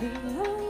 Turn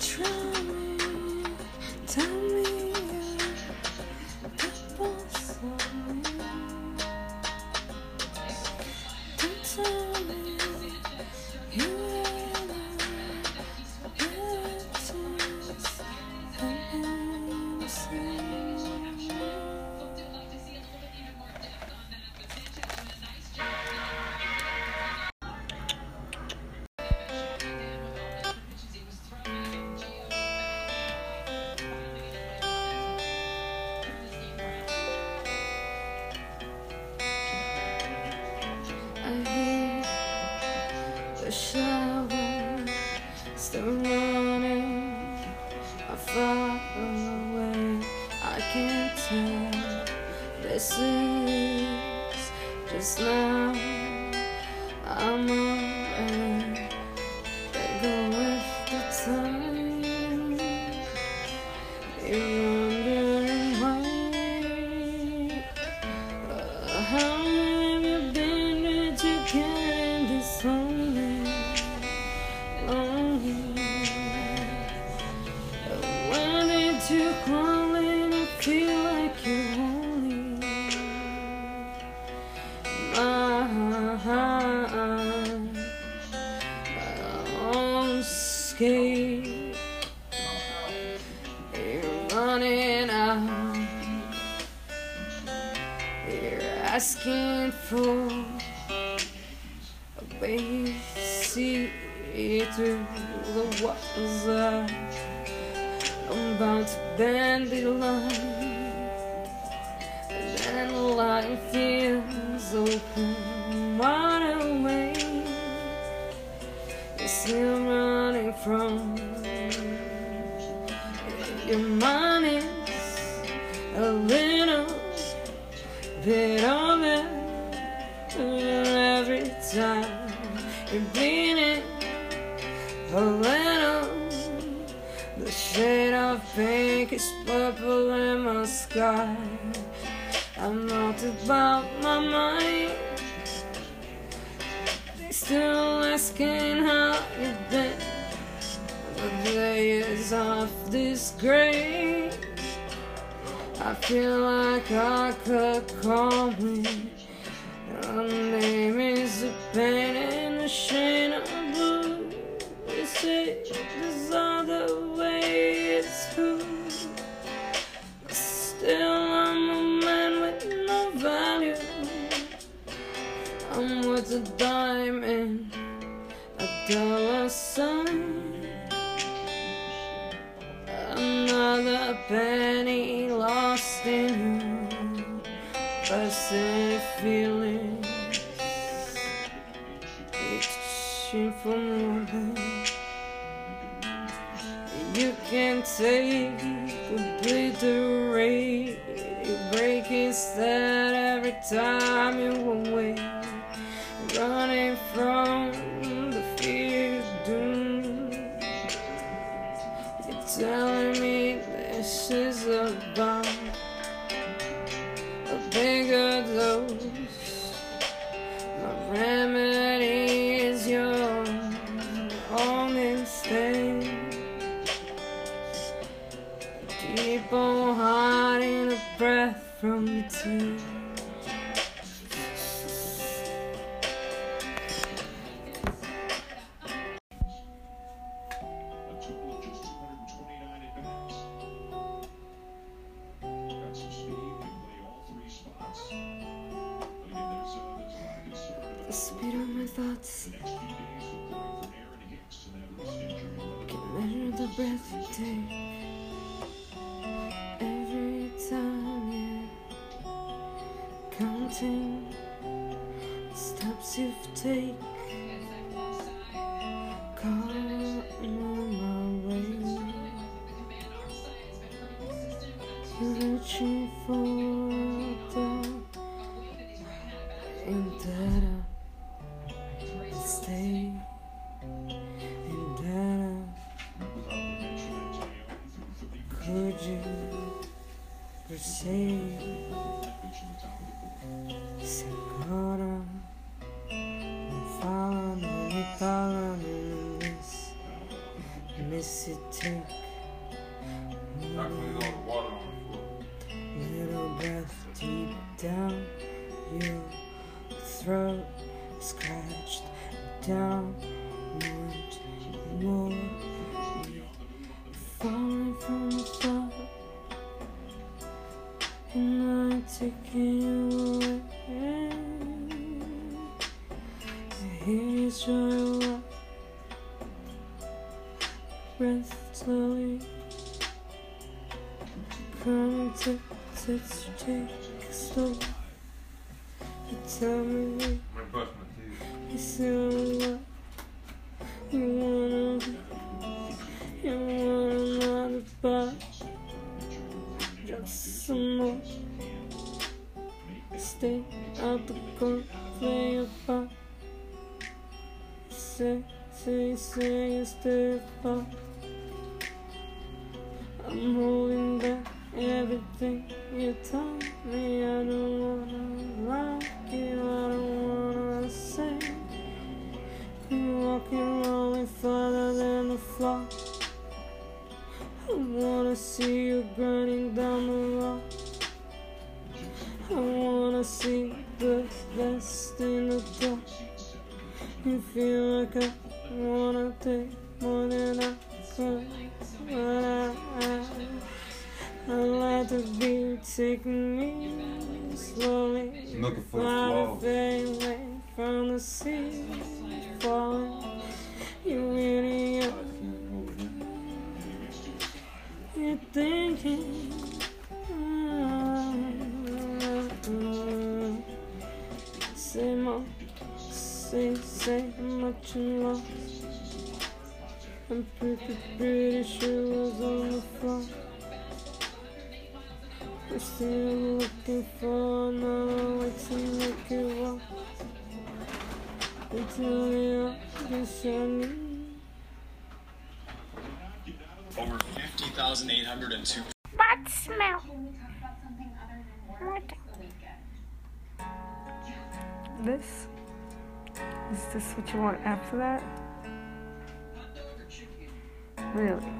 Control me, tell still running. I'm far away. I can't tell. This is just now. I'm away. Asking for a way to see through the walls I'm about to bend the line then the line feels open wide away You're still running from Your mind you're a little. The shade of pink is purple in my sky. I'm not about my mind. Still asking how you've been. The days of this gray. I feel like I could call me. Your name is a pain of blue. You say this other way is true. But still, I'm a man with no value. I'm worth a dime and a dollar sign. Another penny lost in passive feelings. Reaching for more than you can take. Obliterate, you break instead every time you away. running from the fear of doom. You're telling me this is a and that wrist injury. can measure the breath you take. Counting the steps you've taken. On my way. Reaching for the and that I stay Here's your life Breath slowly. Come to touch take slow You tell me. I'm gonna brush my teeth. you still what you wanna be You want another bite Just some more? Stay out the cold, play your part Say, say, say you stay apart I'm holding back everything you tell me. I don't wanna like you, I don't wanna say. You're walking only farther than the floor. I wanna see you grinding down the road I wanna see the best in You feel like I wanna take more than I But I, I, I'd like to be taking me slowly. Looking for the Fly flow. away from the sea. Falling. You really are. You're thinking mm, Say more Say, say how much you lost I'm pretty, pretty sure it was on the floor We're still looking for another way to make it walk Until you're just shining Over 50,802 What smell? What? This? Is this what you want after that? Really?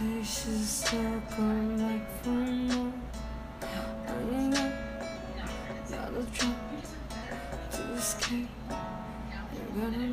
faces circle like fire. Running up, not a drop to escape. You're gonna